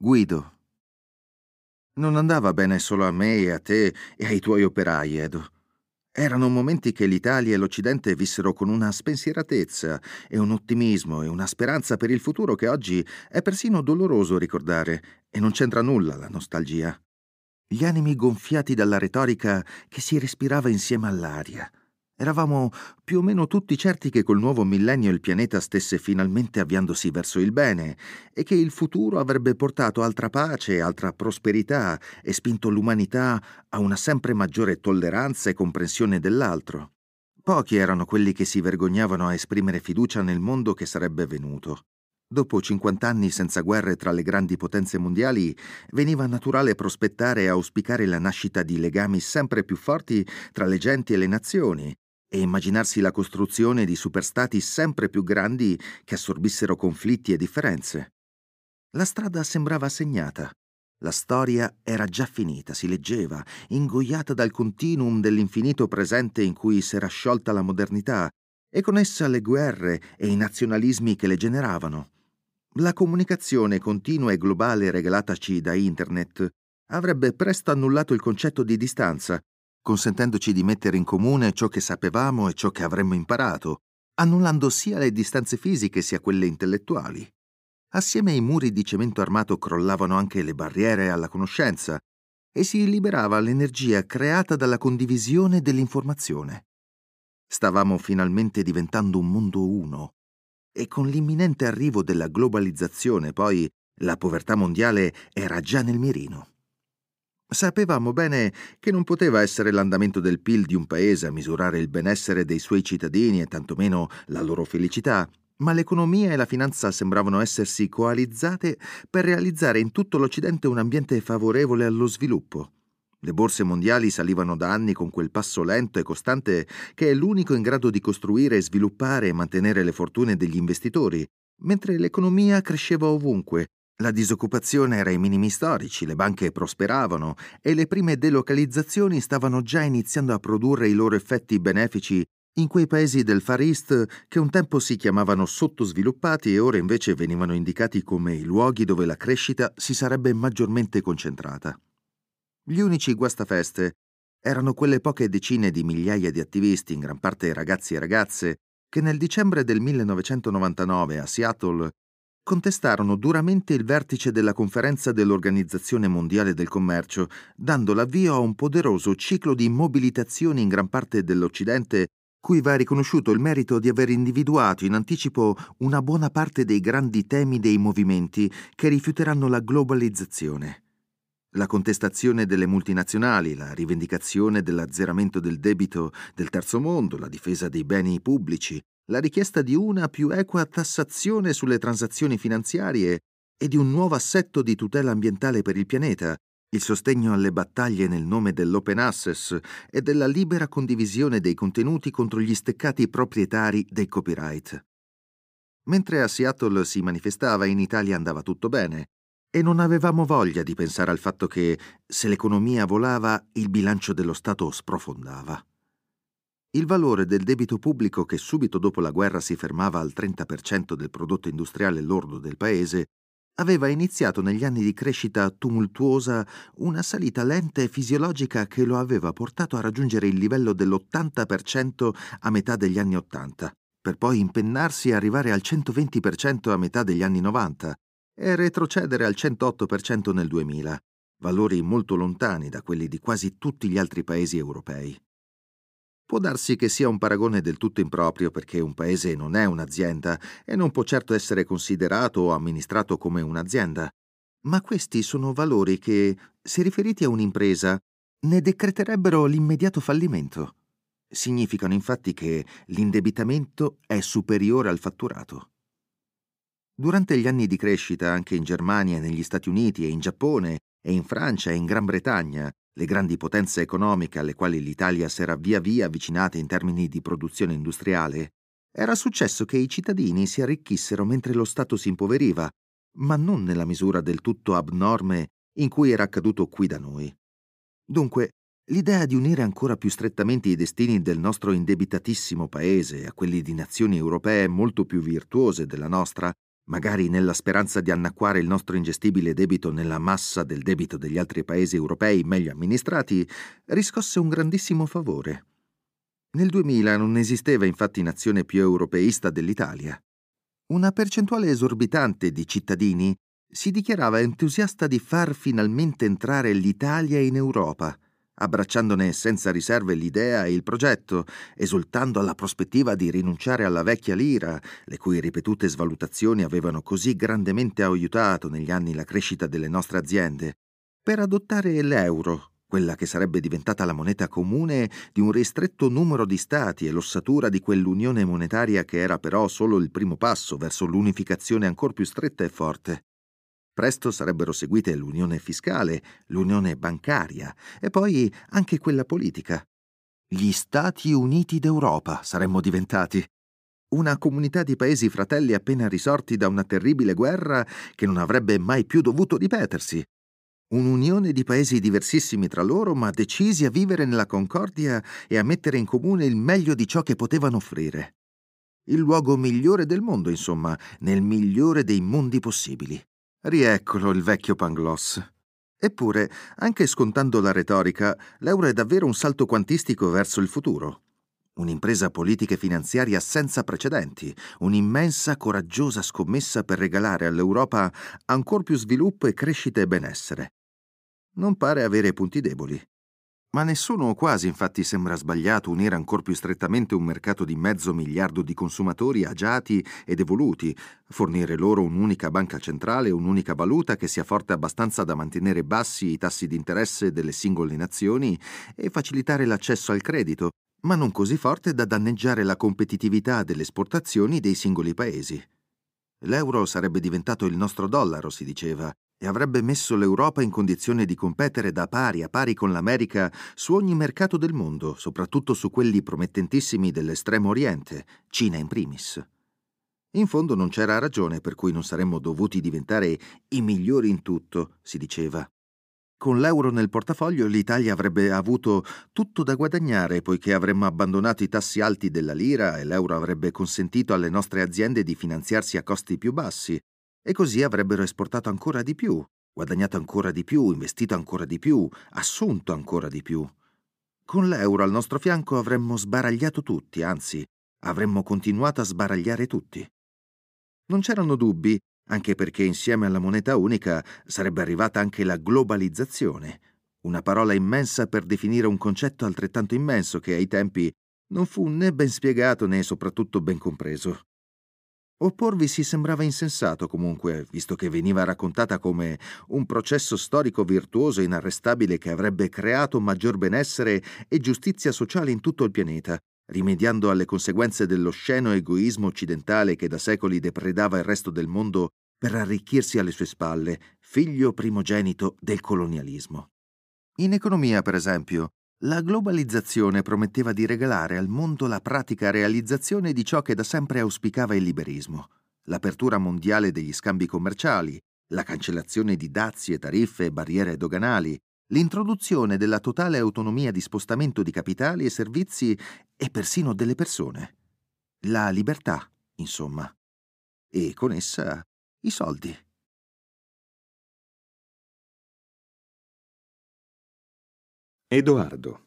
Guido. Non andava bene solo a me e a te e ai tuoi operai, Edo. Erano momenti che l'Italia e l'Occidente vissero con una spensieratezza e un ottimismo e una speranza per il futuro che oggi è persino doloroso ricordare e non c'entra nulla la nostalgia. Gli animi gonfiati dalla retorica che si respirava insieme all'aria Eravamo più o meno tutti certi che col nuovo millennio il pianeta stesse finalmente avviandosi verso il bene e che il futuro avrebbe portato altra pace, altra prosperità e spinto l'umanità a una sempre maggiore tolleranza e comprensione dell'altro. Pochi erano quelli che si vergognavano a esprimere fiducia nel mondo che sarebbe venuto. Dopo 50 anni senza guerre tra le grandi potenze mondiali, veniva naturale prospettare e auspicare la nascita di legami sempre più forti tra le genti e le nazioni, e immaginarsi la costruzione di superstati sempre più grandi che assorbissero conflitti e differenze. La strada sembrava segnata. La storia era già finita, si leggeva, ingoiata dal continuum dell'infinito presente in cui s'era sciolta la modernità, e con essa le guerre e i nazionalismi che le generavano. La comunicazione continua e globale regalataci da Internet avrebbe presto annullato il concetto di distanza consentendoci di mettere in comune ciò che sapevamo e ciò che avremmo imparato, annullando sia le distanze fisiche sia quelle intellettuali. Assieme ai muri di cemento armato crollavano anche le barriere alla conoscenza e si liberava l'energia creata dalla condivisione dell'informazione. Stavamo finalmente diventando un mondo uno e con l'imminente arrivo della globalizzazione poi la povertà mondiale era già nel mirino. Sapevamo bene che non poteva essere l'andamento del PIL di un paese a misurare il benessere dei suoi cittadini e tantomeno la loro felicità, ma l'economia e la finanza sembravano essersi coalizzate per realizzare in tutto l'Occidente un ambiente favorevole allo sviluppo. Le borse mondiali salivano da anni con quel passo lento e costante che è l'unico in grado di costruire, sviluppare e mantenere le fortune degli investitori, mentre l'economia cresceva ovunque, la disoccupazione era ai minimi storici, le banche prosperavano e le prime delocalizzazioni stavano già iniziando a produrre i loro effetti benefici in quei paesi del Far East che un tempo si chiamavano sottosviluppati e ora invece venivano indicati come i luoghi dove la crescita si sarebbe maggiormente concentrata. Gli unici guastafeste erano quelle poche decine di migliaia di attivisti, in gran parte ragazzi e ragazze, che nel dicembre del 1999 a Seattle contestarono duramente il vertice della conferenza dell'Organizzazione Mondiale del Commercio, dando l'avvio a un poderoso ciclo di mobilitazioni in gran parte dell'Occidente cui va riconosciuto il merito di aver individuato in anticipo una buona parte dei grandi temi dei movimenti che rifiuteranno la globalizzazione. La contestazione delle multinazionali, la rivendicazione dell'azzeramento del debito del terzo mondo, la difesa dei beni pubblici, la richiesta di una più equa tassazione sulle transazioni finanziarie e di un nuovo assetto di tutela ambientale per il pianeta, il sostegno alle battaglie nel nome dell'open access e della libera condivisione dei contenuti contro gli steccati proprietari dei copyright. Mentre a Seattle si manifestava, in Italia andava tutto bene, e non avevamo voglia di pensare al fatto che, se l'economia volava, il bilancio dello Stato sprofondava. Il valore del debito pubblico, che subito dopo la guerra si fermava al 30% del prodotto industriale lordo del paese, aveva iniziato negli anni di crescita tumultuosa una salita lenta e fisiologica che lo aveva portato a raggiungere il livello dell'80% a metà degli anni 80, per poi impennarsi e arrivare al 120% a metà degli anni 90 e retrocedere al 108% nel 2000, valori molto lontani da quelli di quasi tutti gli altri paesi europei. Può darsi che sia un paragone del tutto improprio perché un paese non è un'azienda e non può certo essere considerato o amministrato come un'azienda, ma questi sono valori che, se riferiti a un'impresa, ne decreterebbero l'immediato fallimento. Significano infatti che l'indebitamento è superiore al fatturato. Durante gli anni di crescita anche in Germania, negli Stati Uniti e in Giappone e in Francia e in Gran Bretagna, le grandi potenze economiche alle quali l'Italia si era via via avvicinata in termini di produzione industriale, era successo che i cittadini si arricchissero mentre lo Stato si impoveriva, ma non nella misura del tutto abnorme in cui era accaduto qui da noi. Dunque, l'idea di unire ancora più strettamente i destini del nostro indebitatissimo paese a quelli di nazioni europee molto più virtuose della nostra magari nella speranza di annacquare il nostro ingestibile debito nella massa del debito degli altri paesi europei meglio amministrati, riscosse un grandissimo favore. Nel 2000 non esisteva infatti nazione più europeista dell'Italia. Una percentuale esorbitante di cittadini si dichiarava entusiasta di far finalmente entrare l'Italia in Europa, abbracciandone senza riserve l'idea e il progetto, esultando alla prospettiva di rinunciare alla vecchia lira, le cui ripetute svalutazioni avevano così grandemente aiutato negli anni la crescita delle nostre aziende, per adottare l'euro, quella che sarebbe diventata la moneta comune di un ristretto numero di stati e l'ossatura di quell'unione monetaria che era però solo il primo passo verso l'unificazione ancor più stretta e forte. Presto sarebbero seguite l'unione fiscale, l'unione bancaria e poi anche quella politica. Gli Stati Uniti d'Europa saremmo diventati. Una comunità di paesi fratelli appena risorti da una terribile guerra che non avrebbe mai più dovuto ripetersi. Un'unione di paesi diversissimi tra loro, ma decisi a vivere nella concordia e a mettere in comune il meglio di ciò che potevano offrire. Il luogo migliore del mondo, insomma, nel migliore dei mondi possibili. Rieccolo il vecchio Pangloss. Eppure, anche scontando la retorica, l'euro è davvero un salto quantistico verso il futuro. Un'impresa politica e finanziaria senza precedenti, un'immensa, coraggiosa scommessa per regalare all'Europa ancor più sviluppo e crescita e benessere. Non pare avere punti deboli. Ma nessuno quasi infatti sembra sbagliato unire ancor più strettamente un mercato di mezzo miliardo di consumatori agiati ed evoluti, fornire loro un'unica banca centrale un'unica valuta che sia forte abbastanza da mantenere bassi i tassi di interesse delle singole nazioni e facilitare l'accesso al credito, ma non così forte da danneggiare la competitività delle esportazioni dei singoli paesi. L'euro sarebbe diventato il nostro dollaro, si diceva, e avrebbe messo l'Europa in condizione di competere da pari a pari con l'America su ogni mercato del mondo, soprattutto su quelli promettentissimi dell'estremo oriente, Cina in primis. In fondo non c'era ragione per cui non saremmo dovuti diventare i migliori in tutto, si diceva. Con l'euro nel portafoglio l'Italia avrebbe avuto tutto da guadagnare poiché avremmo abbandonato i tassi alti della lira e l'euro avrebbe consentito alle nostre aziende di finanziarsi a costi più bassi, e così avrebbero esportato ancora di più, guadagnato ancora di più, investito ancora di più, assunto ancora di più. Con l'euro al nostro fianco avremmo sbaragliato tutti, anzi, avremmo continuato a sbaragliare tutti. Non c'erano dubbi, anche perché insieme alla moneta unica sarebbe arrivata anche la globalizzazione, una parola immensa per definire un concetto altrettanto immenso che ai tempi non fu né ben spiegato né soprattutto ben compreso. Opporvisi sembrava insensato comunque, visto che veniva raccontata come un processo storico virtuoso e inarrestabile che avrebbe creato maggior benessere e giustizia sociale in tutto il pianeta, rimediando alle conseguenze dello sceno egoismo occidentale che da secoli depredava il resto del mondo per arricchirsi alle sue spalle, figlio primogenito del colonialismo. In economia, per esempio, la globalizzazione prometteva di regalare al mondo la pratica realizzazione di ciò che da sempre auspicava il liberismo, l'apertura mondiale degli scambi commerciali, la cancellazione di dazi e tariffe e barriere doganali, l'introduzione della totale autonomia di spostamento di capitali e servizi e persino delle persone. La libertà, insomma. E con essa i soldi. Edoardo.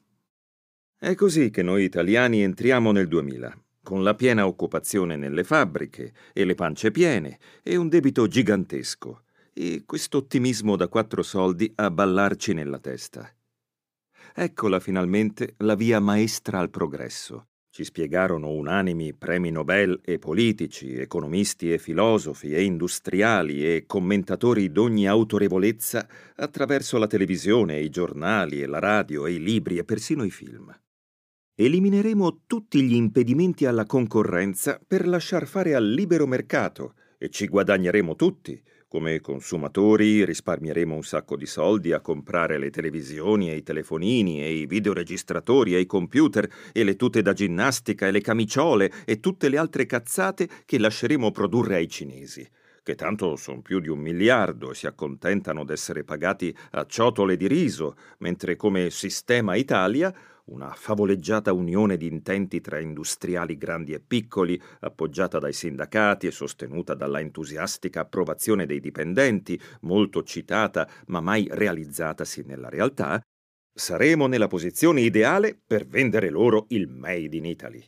È così che noi italiani entriamo nel 2000, con la piena occupazione nelle fabbriche e le pance piene e un debito gigantesco e questo ottimismo da quattro soldi a ballarci nella testa. Eccola finalmente la via maestra al progresso, ci spiegarono unanimi premi Nobel e politici, economisti e filosofi e industriali e commentatori d'ogni autorevolezza attraverso la televisione, i giornali e la radio e i libri e persino i film. Elimineremo tutti gli impedimenti alla concorrenza per lasciar fare al libero mercato e ci guadagneremo tutti, come consumatori risparmieremo un sacco di soldi a comprare le televisioni e i telefonini e i videoregistratori e i computer e le tute da ginnastica e le camiciole e tutte le altre cazzate che lasceremo produrre ai cinesi, che tanto sono più di un miliardo e si accontentano d'essere pagati a ciotole di riso, mentre come sistema Italia una favoleggiata unione di intenti tra industriali grandi e piccoli, appoggiata dai sindacati e sostenuta dalla entusiastica approvazione dei dipendenti, molto citata ma mai realizzatasi nella realtà, saremo nella posizione ideale per vendere loro il Made in Italy.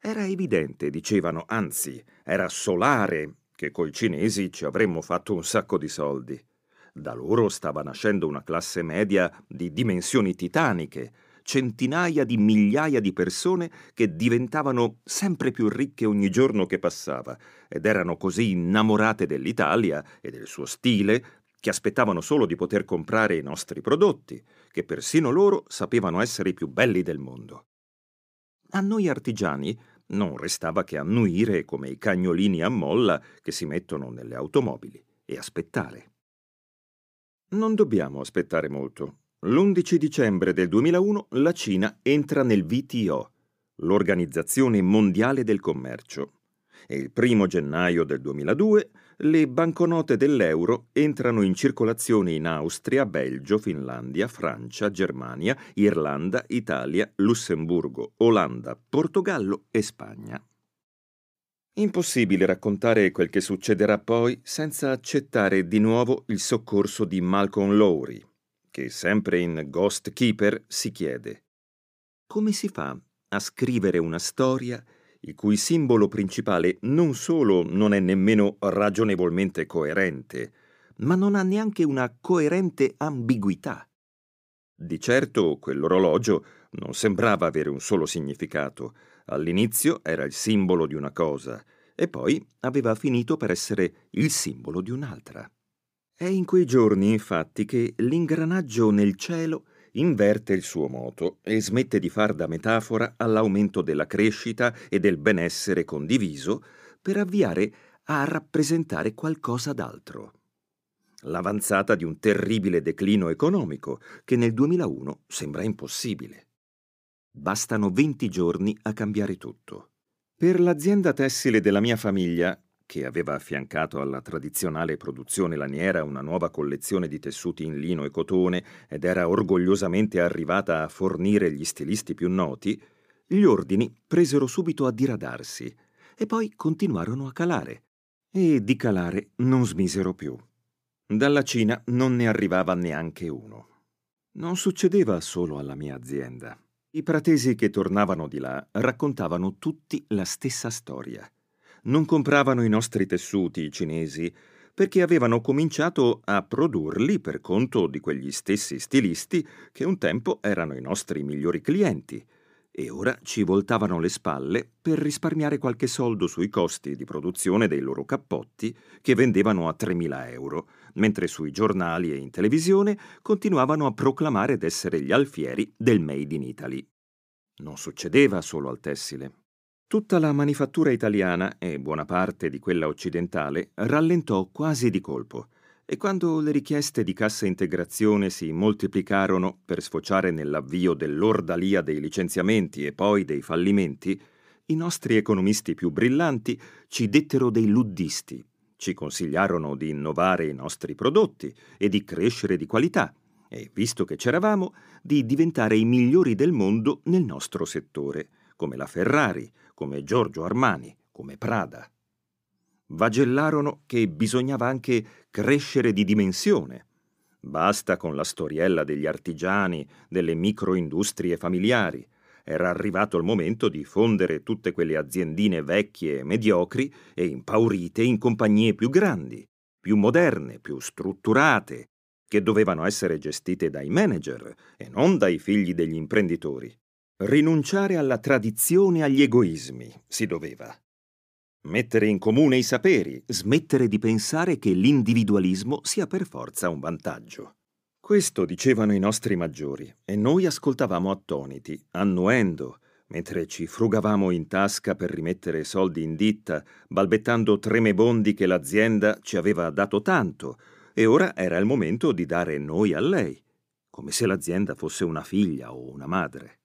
Era evidente, dicevano, anzi, era solare che coi cinesi ci avremmo fatto un sacco di soldi. Da loro stava nascendo una classe media di dimensioni titaniche, centinaia di migliaia di persone che diventavano sempre più ricche ogni giorno che passava ed erano così innamorate dell'Italia e del suo stile che aspettavano solo di poter comprare i nostri prodotti, che persino loro sapevano essere i più belli del mondo. A noi artigiani non restava che annuire come i cagnolini a molla che si mettono nelle automobili e aspettare. Non dobbiamo aspettare molto. L'11 dicembre del 2001 la Cina entra nel WTO, l'Organizzazione Mondiale del Commercio, e il 1 gennaio del 2002 le banconote dell'euro entrano in circolazione in Austria, Belgio, Finlandia, Francia, Germania, Irlanda, Italia, Lussemburgo, Olanda, Portogallo e Spagna. Impossibile raccontare quel che succederà poi senza accettare di nuovo il soccorso di Malcolm Lowry, che sempre in Ghost Keeper si chiede come si fa a scrivere una storia il cui simbolo principale non solo non è nemmeno ragionevolmente coerente, ma non ha neanche una coerente ambiguità. Di certo quell'orologio non sembrava avere un solo significato. All'inizio era il simbolo di una cosa e poi aveva finito per essere il simbolo di un'altra. È in quei giorni, infatti, che l'ingranaggio nel cielo inverte il suo moto e smette di far da metafora all'aumento della crescita e del benessere condiviso per avviare a rappresentare qualcosa d'altro. L'avanzata di un terribile declino economico che nel 2001 sembra impossibile. Bastano 20 giorni a cambiare tutto. Per l'azienda tessile della mia famiglia che aveva affiancato alla tradizionale produzione laniera una nuova collezione di tessuti in lino e cotone ed era orgogliosamente arrivata a fornire gli stilisti più noti, gli ordini presero subito a diradarsi e poi continuarono a calare. E di calare non smisero più. Dalla Cina non ne arrivava neanche uno. Non succedeva solo alla mia azienda. I pratesi che tornavano di là raccontavano tutti la stessa storia non compravano i nostri tessuti i cinesi perché avevano cominciato a produrli per conto di quegli stessi stilisti che un tempo erano i nostri migliori clienti e ora ci voltavano le spalle per risparmiare qualche soldo sui costi di produzione dei loro cappotti che vendevano a 3.000 euro, mentre sui giornali e in televisione continuavano a proclamare d'essere gli alfieri del Made in Italy. Non succedeva solo al tessile. Tutta la manifattura italiana e buona parte di quella occidentale rallentò quasi di colpo e quando le richieste di cassa integrazione si moltiplicarono per sfociare nell'avvio dell'ordalia dei licenziamenti e poi dei fallimenti, i nostri economisti più brillanti ci dettero dei luddisti, ci consigliarono di innovare i nostri prodotti e di crescere di qualità e, visto che c'eravamo, di diventare i migliori del mondo nel nostro settore, come la Ferrari, come Giorgio Armani, come Prada. Vagellarono che bisognava anche crescere di dimensione. Basta con la storiella degli artigiani, delle microindustrie familiari. Era arrivato il momento di fondere tutte quelle aziendine vecchie e mediocri e impaurite in compagnie più grandi, più moderne, più strutturate, che dovevano essere gestite dai manager e non dai figli degli imprenditori. Rinunciare alla tradizione e agli egoismi si doveva. Mettere in comune i saperi, smettere di pensare che l'individualismo sia per forza un vantaggio. Questo dicevano i nostri maggiori e noi ascoltavamo attoniti, annuendo, mentre ci frugavamo in tasca per rimettere soldi in ditta, balbettando tremebondi che l'azienda ci aveva dato tanto e ora era il momento di dare noi a lei, come se l'azienda fosse una figlia o una madre.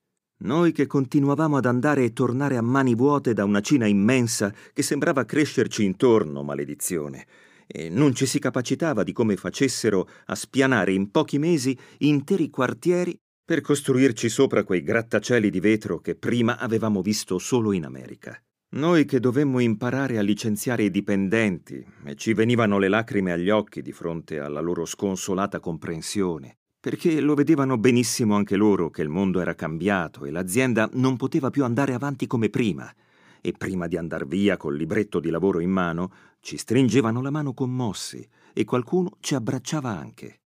Noi che continuavamo ad andare e tornare a mani vuote da una Cina immensa che sembrava crescerci intorno, maledizione, e non ci si capacitava di come facessero a spianare in pochi mesi interi quartieri per costruirci sopra quei grattacieli di vetro che prima avevamo visto solo in America. Noi che dovemmo imparare a licenziare i dipendenti e ci venivano le lacrime agli occhi di fronte alla loro sconsolata comprensione, perché lo vedevano benissimo anche loro che il mondo era cambiato e l'azienda non poteva più andare avanti come prima. E prima di andar via col libretto di lavoro in mano, ci stringevano la mano commossi e qualcuno ci abbracciava anche.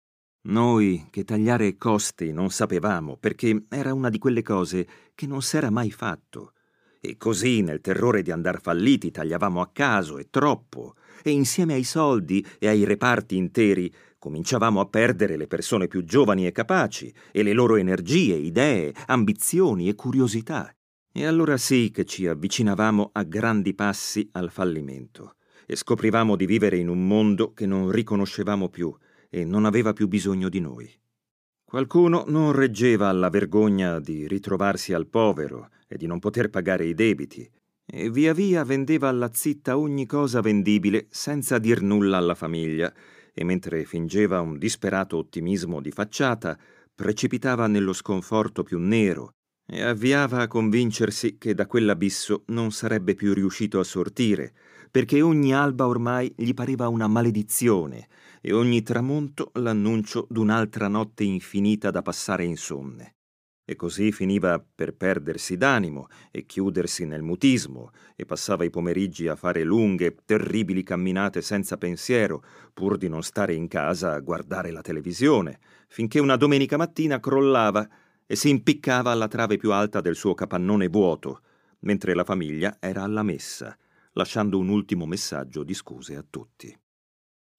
Noi che tagliare costi non sapevamo perché era una di quelle cose che non s'era mai fatto. E così, nel terrore di andar falliti, tagliavamo a caso e troppo, e insieme ai soldi e ai reparti interi cominciavamo a perdere le persone più giovani e capaci, e le loro energie, idee, ambizioni e curiosità. E allora sì che ci avvicinavamo a grandi passi al fallimento, e scoprivamo di vivere in un mondo che non riconoscevamo più e non aveva più bisogno di noi. Qualcuno non reggeva alla vergogna di ritrovarsi al povero e di non poter pagare i debiti, e via via vendeva alla zitta ogni cosa vendibile senza dir nulla alla famiglia, e mentre fingeva un disperato ottimismo di facciata, precipitava nello sconforto più nero e avviava a convincersi che da quell'abisso non sarebbe più riuscito a sortire, perché ogni alba ormai gli pareva una maledizione e ogni tramonto l'annuncio d'un'altra notte infinita da passare insonne e così finiva per perdersi d'animo e chiudersi nel mutismo e passava i pomeriggi a fare lunghe, terribili camminate senza pensiero, pur di non stare in casa a guardare la televisione, finché una domenica mattina crollava e si impiccava alla trave più alta del suo capannone vuoto, mentre la famiglia era alla messa, lasciando un ultimo messaggio di scuse a tutti.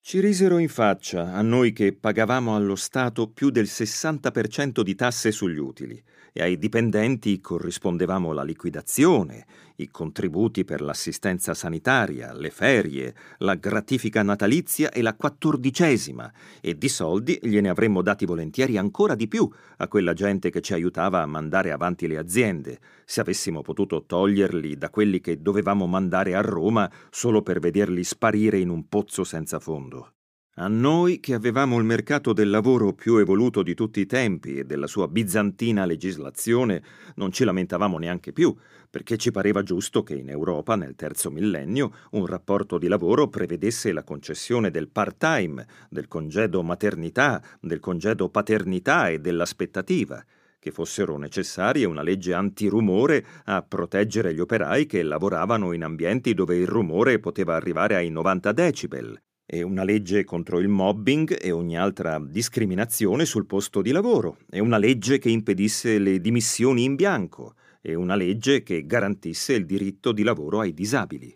Ci risero in faccia, a noi che pagavamo allo Stato più del 60% di tasse sugli utili, e ai dipendenti corrispondevamo la liquidazione, i contributi per l'assistenza sanitaria, le ferie, la gratifica natalizia e la quattordicesima, e di soldi gliene avremmo dati volentieri ancora di più a quella gente che ci aiutava a mandare avanti le aziende, se avessimo potuto toglierli da quelli che dovevamo mandare a Roma solo per vederli sparire in un pozzo senza fondo. A noi che avevamo il mercato del lavoro più evoluto di tutti i tempi e della sua bizantina legislazione non ci lamentavamo neanche più, perché ci pareva giusto che in Europa nel terzo millennio un rapporto di lavoro prevedesse la concessione del part-time, del congedo maternità, del congedo paternità e dell'aspettativa, che fossero necessarie una legge antirumore a proteggere gli operai che lavoravano in ambienti dove il rumore poteva arrivare ai 90 decibel e una legge contro il mobbing e ogni altra discriminazione sul posto di lavoro, e una legge che impedisse le dimissioni in bianco, e una legge che garantisse il diritto di lavoro ai disabili.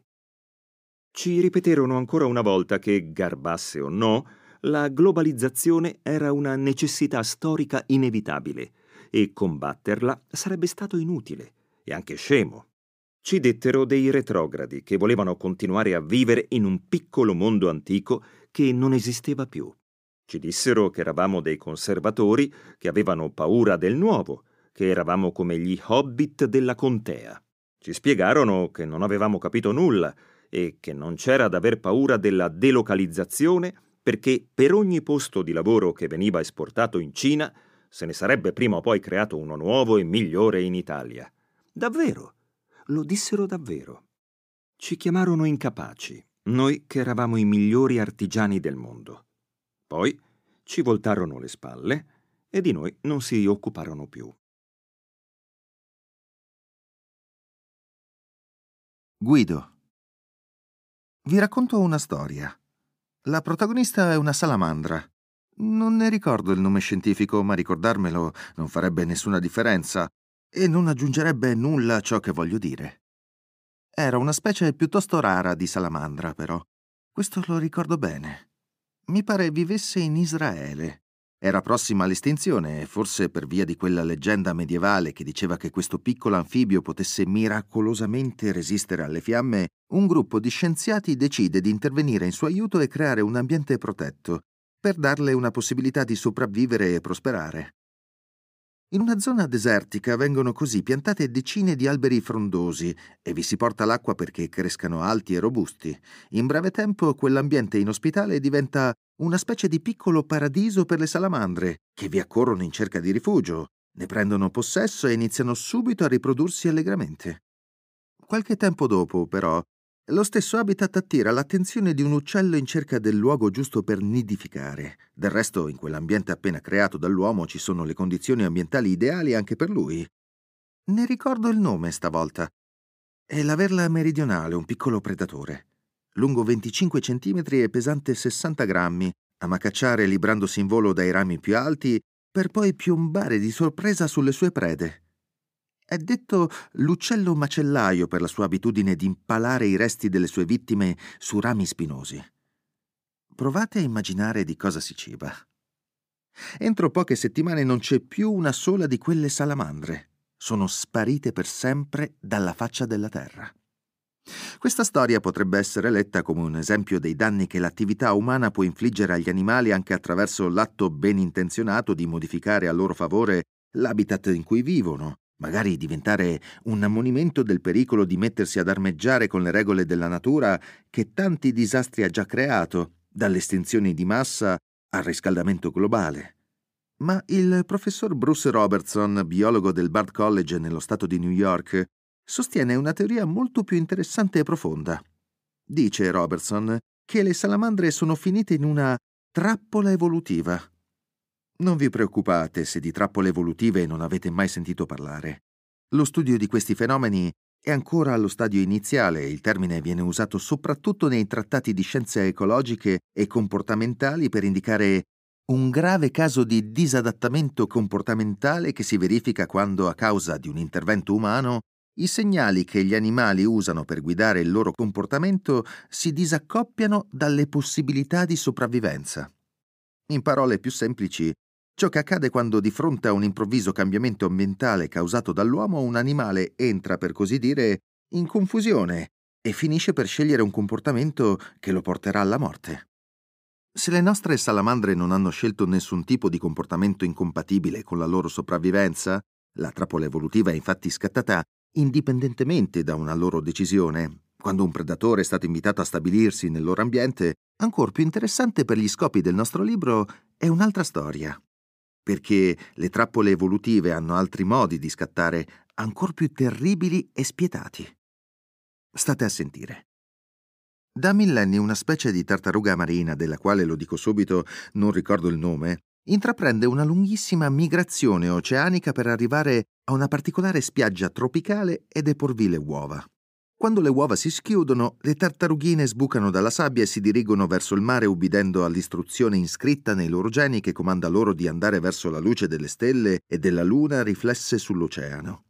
Ci ripeterono ancora una volta che, garbasse o no, la globalizzazione era una necessità storica inevitabile e combatterla sarebbe stato inutile e anche scemo. Ci dettero dei retrogradi che volevano continuare a vivere in un piccolo mondo antico che non esisteva più. Ci dissero che eravamo dei conservatori che avevano paura del nuovo, che eravamo come gli hobbit della contea. Ci spiegarono che non avevamo capito nulla e che non c'era da aver paura della delocalizzazione perché per ogni posto di lavoro che veniva esportato in Cina se ne sarebbe prima o poi creato uno nuovo e migliore in Italia. Davvero? Lo dissero davvero. Ci chiamarono incapaci, noi che eravamo i migliori artigiani del mondo. Poi ci voltarono le spalle e di noi non si occuparono più. Guido. Vi racconto una storia. La protagonista è una salamandra. Non ne ricordo il nome scientifico, ma ricordarmelo non farebbe nessuna differenza e non aggiungerebbe nulla a ciò che voglio dire. Era una specie piuttosto rara di salamandra, però. Questo lo ricordo bene. Mi pare vivesse in Israele. Era prossima all'estinzione, forse per via di quella leggenda medievale che diceva che questo piccolo anfibio potesse miracolosamente resistere alle fiamme, un gruppo di scienziati decide di intervenire in suo aiuto e creare un ambiente protetto, per darle una possibilità di sopravvivere e prosperare. In una zona desertica vengono così piantate decine di alberi frondosi e vi si porta l'acqua perché crescano alti e robusti. In breve tempo quell'ambiente inospitale diventa una specie di piccolo paradiso per le salamandre, che vi accorrono in cerca di rifugio, Ne prendono possesso e iniziano subito a riprodursi allegramente. Qualche tempo dopo, però, lo stesso habitat attira l'attenzione di un uccello in cerca del luogo giusto per nidificare. Del resto, in quell'ambiente appena creato dall'uomo ci sono le condizioni ambientali ideali anche per lui. Ne ricordo il nome stavolta. È la verla meridionale, un piccolo predatore. Lungo 25 cm e pesante 60 grammi, ama cacciare librandosi in volo dai rami più alti per poi piombare di sorpresa sulle sue prede. È detto l'uccello macellaio per la sua abitudine di impalare i resti delle sue vittime su rami spinosi. Provate a immaginare di cosa si ciba. Entro poche settimane non c'è più una sola di quelle salamandre. Sono sparite per sempre dalla faccia della terra. Questa storia potrebbe essere letta come un esempio dei danni che l'attività umana può infliggere agli animali anche attraverso l'atto ben intenzionato di modificare a loro favore l'habitat in cui vivono, magari diventare un ammonimento del pericolo di mettersi ad armeggiare con le regole della natura che tanti disastri ha già creato, dalle estinzioni di massa al riscaldamento globale. Ma il professor Bruce Robertson, biologo del Bard College nello stato di New York, sostiene una teoria molto più interessante e profonda. Dice Robertson che le salamandre sono finite in una trappola evolutiva. Non vi preoccupate se di trappole evolutive non avete mai sentito parlare. Lo studio di questi fenomeni è ancora allo stadio iniziale e il termine viene usato soprattutto nei trattati di scienze ecologiche e comportamentali per indicare un grave caso di disadattamento comportamentale che si verifica quando, a causa di un intervento umano, i segnali che gli animali usano per guidare il loro comportamento si disaccoppiano dalle possibilità di sopravvivenza. In parole più semplici, ciò che accade quando di fronte a un improvviso cambiamento ambientale causato dall'uomo un animale entra, per così dire, in confusione e finisce per scegliere un comportamento che lo porterà alla morte. Se le nostre salamandre non hanno scelto nessun tipo di comportamento incompatibile con la loro sopravvivenza, la trappola evolutiva è infatti scattata indipendentemente da una loro decisione. Quando un predatore è stato invitato a stabilirsi nel loro ambiente, ancora più interessante per gli scopi del nostro libro è un'altra storia. Perché le trappole evolutive hanno altri modi di scattare ancora più terribili e spietati. State a sentire. Da millenni una specie di tartaruga marina, della quale lo dico subito, non ricordo il nome, intraprende una lunghissima migrazione oceanica per arrivare a una particolare spiaggia tropicale e deporvi le uova. Quando le uova si schiudono, le tartarughine sbucano dalla sabbia e si dirigono verso il mare ubbidendo all'istruzione iscritta nei loro geni che comanda loro di andare verso la luce delle stelle e della luna riflesse sull'oceano.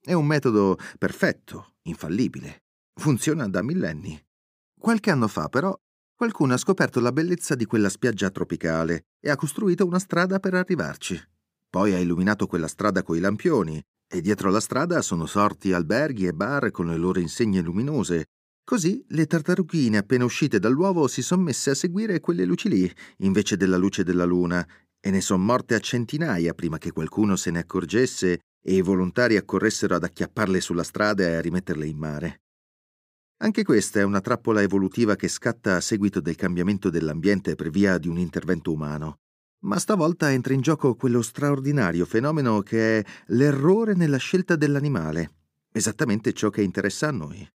È un metodo perfetto, infallibile. Funziona da millenni. Qualche anno fa, però, qualcuno ha scoperto la bellezza di quella spiaggia tropicale e ha costruito una strada per arrivarci. Poi ha illuminato quella strada coi lampioni e dietro la strada sono sorti alberghi e bar con le loro insegne luminose. Così le tartarughine appena uscite dall'uovo si sono messe a seguire quelle luci lì, invece della luce della luna, e ne sono morte a centinaia prima che qualcuno se ne accorgesse e i volontari accorressero ad acchiapparle sulla strada e a rimetterle in mare. Anche questa è una trappola evolutiva che scatta a seguito del cambiamento dell'ambiente per via di un intervento umano. Ma stavolta entra in gioco quello straordinario fenomeno che è l'errore nella scelta dell'animale, esattamente ciò che interessa a noi.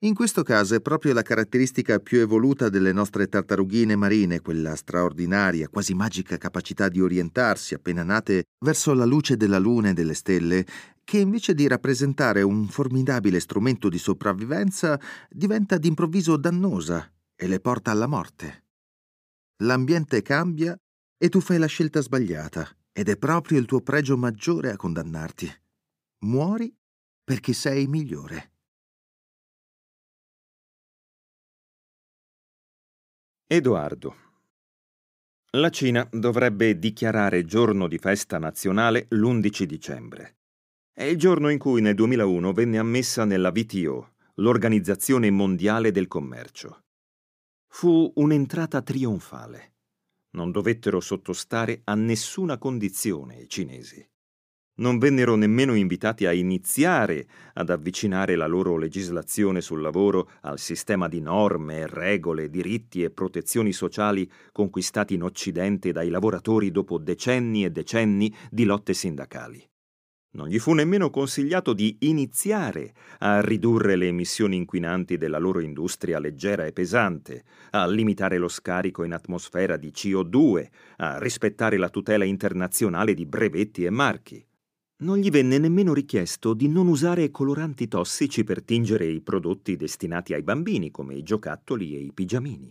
In questo caso è proprio la caratteristica più evoluta delle nostre tartarughine marine, quella straordinaria, quasi magica capacità di orientarsi appena nate verso la luce della luna e delle stelle, che invece di rappresentare un formidabile strumento di sopravvivenza diventa d'improvviso dannosa e le porta alla morte. L'ambiente cambia e tu fai la scelta sbagliata ed è proprio il tuo pregio maggiore a condannarti. Muori perché sei migliore. Edoardo. La Cina dovrebbe dichiarare giorno di festa nazionale l'11 dicembre. È il giorno in cui nel 2001 venne ammessa nella WTO, l'Organizzazione Mondiale del Commercio. Fu un'entrata trionfale. Non dovettero sottostare a nessuna condizione i cinesi. non vennero nemmeno invitati a iniziare ad avvicinare la loro legislazione sul lavoro al sistema di norme, regole, diritti e protezioni sociali conquistati in Occidente dai lavoratori dopo decenni e decenni di lotte sindacali. Non gli fu nemmeno consigliato di iniziare a ridurre le emissioni inquinanti della loro industria leggera e pesante, a limitare lo scarico in atmosfera di CO2, a rispettare la tutela internazionale di brevetti e marchi. Non gli venne nemmeno richiesto di non usare coloranti tossici per tingere i prodotti destinati ai bambini, come i giocattoli e i pigiamini.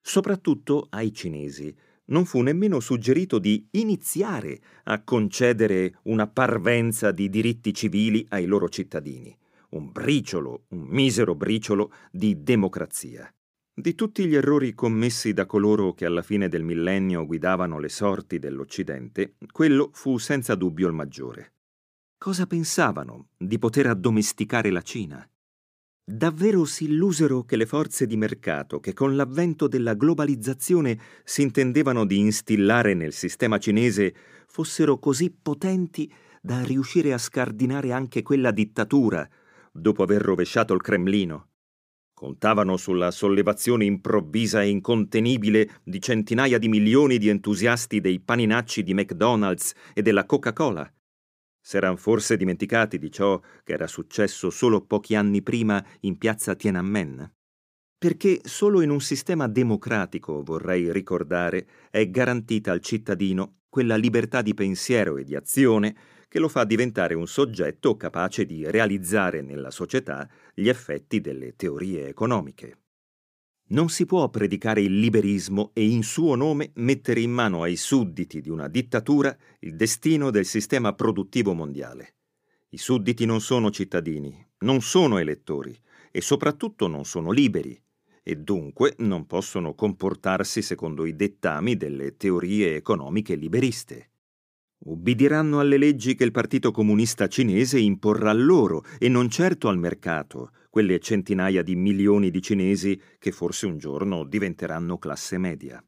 Soprattutto ai cinesi non fu nemmeno suggerito di iniziare a concedere una parvenza di diritti civili ai loro cittadini, un briciolo, un misero briciolo di democrazia. Di tutti gli errori commessi da coloro che alla fine del millennio guidavano le sorti dell'Occidente, quello fu senza dubbio il maggiore. Cosa pensavano di poter addomesticare la Cina? Davvero si illusero che le forze di mercato, che con l'avvento della globalizzazione si intendevano di instillare nel sistema cinese, fossero così potenti da riuscire a scardinare anche quella dittatura, dopo aver rovesciato il Cremlino? Contavano sulla sollevazione improvvisa e incontenibile di centinaia di milioni di entusiasti dei paninacci di McDonald's e della Coca-Cola. S'eran forse dimenticati di ciò che era successo solo pochi anni prima in piazza Tiananmen? Perché solo in un sistema democratico, vorrei ricordare, è garantita al cittadino quella libertà di pensiero e di azione che lo fa diventare un soggetto capace di realizzare nella società gli effetti delle teorie economiche. Non si può predicare il liberismo e in suo nome mettere in mano ai sudditi di una dittatura il destino del sistema produttivo mondiale. I sudditi non sono cittadini, non sono elettori e soprattutto non sono liberi e dunque non possono comportarsi secondo i dettami delle teorie economiche liberiste. Ubbidiranno alle leggi che il Partito Comunista Cinese imporrà loro e non certo al mercato, quelle centinaia di milioni di cinesi che forse un giorno diventeranno classe media.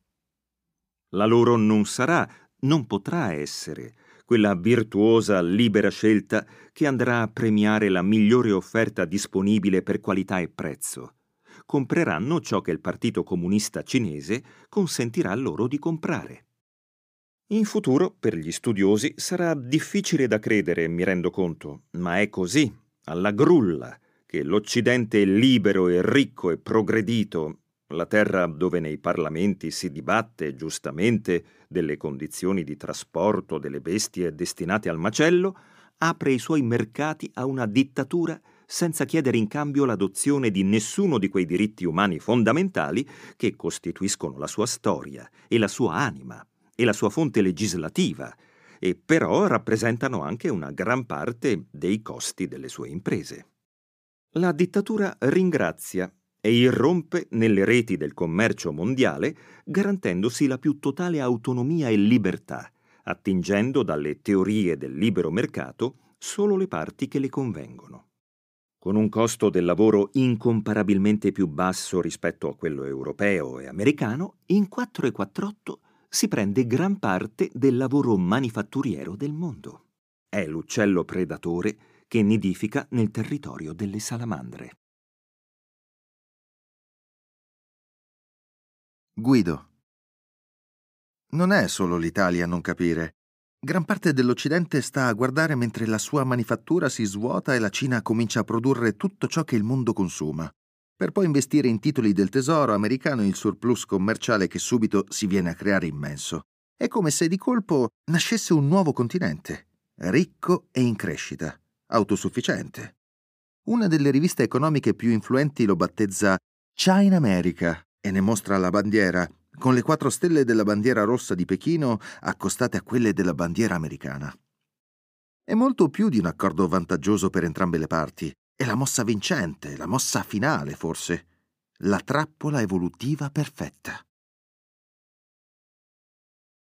La loro non sarà, non potrà essere, quella virtuosa libera scelta che andrà a premiare la migliore offerta disponibile per qualità e prezzo. Compreranno ciò che il Partito Comunista Cinese consentirà loro di comprare. In futuro, per gli studiosi, sarà difficile da credere, mi rendo conto, ma è così, alla grulla, che l'Occidente libero e ricco e progredito, la terra dove nei parlamenti si dibatte giustamente delle condizioni di trasporto delle bestie destinate al macello, apre i suoi mercati a una dittatura senza chiedere in cambio l'adozione di nessuno di quei diritti umani fondamentali che costituiscono la sua storia e la sua anima e la sua fonte legislativa, e però rappresentano anche una gran parte dei costi delle sue imprese. La dittatura ringrazia e irrompe nelle reti del commercio mondiale garantendosi la più totale autonomia e libertà, attingendo dalle teorie del libero mercato solo le parti che le convengono. Con un costo del lavoro incomparabilmente più basso rispetto a quello europeo e americano, in 448 si prende gran parte del lavoro manifatturiero del mondo. È l'uccello predatore che nidifica nel territorio delle salamandre. Guido. Non è solo l'Italia a non capire. Gran parte dell'Occidente sta a guardare mentre la sua manifattura si svuota e la Cina comincia a produrre tutto ciò che il mondo consuma per poi investire in titoli del tesoro americano il surplus commerciale che subito si viene a creare immenso. È come se di colpo nascesse un nuovo continente, ricco e in crescita, autosufficiente. Una delle riviste economiche più influenti lo battezza China America e ne mostra la bandiera, con le quattro stelle della bandiera rossa di Pechino accostate a quelle della bandiera americana. È molto più di un accordo vantaggioso per entrambe le parti, è la mossa vincente, la mossa finale, forse. La trappola evolutiva perfetta.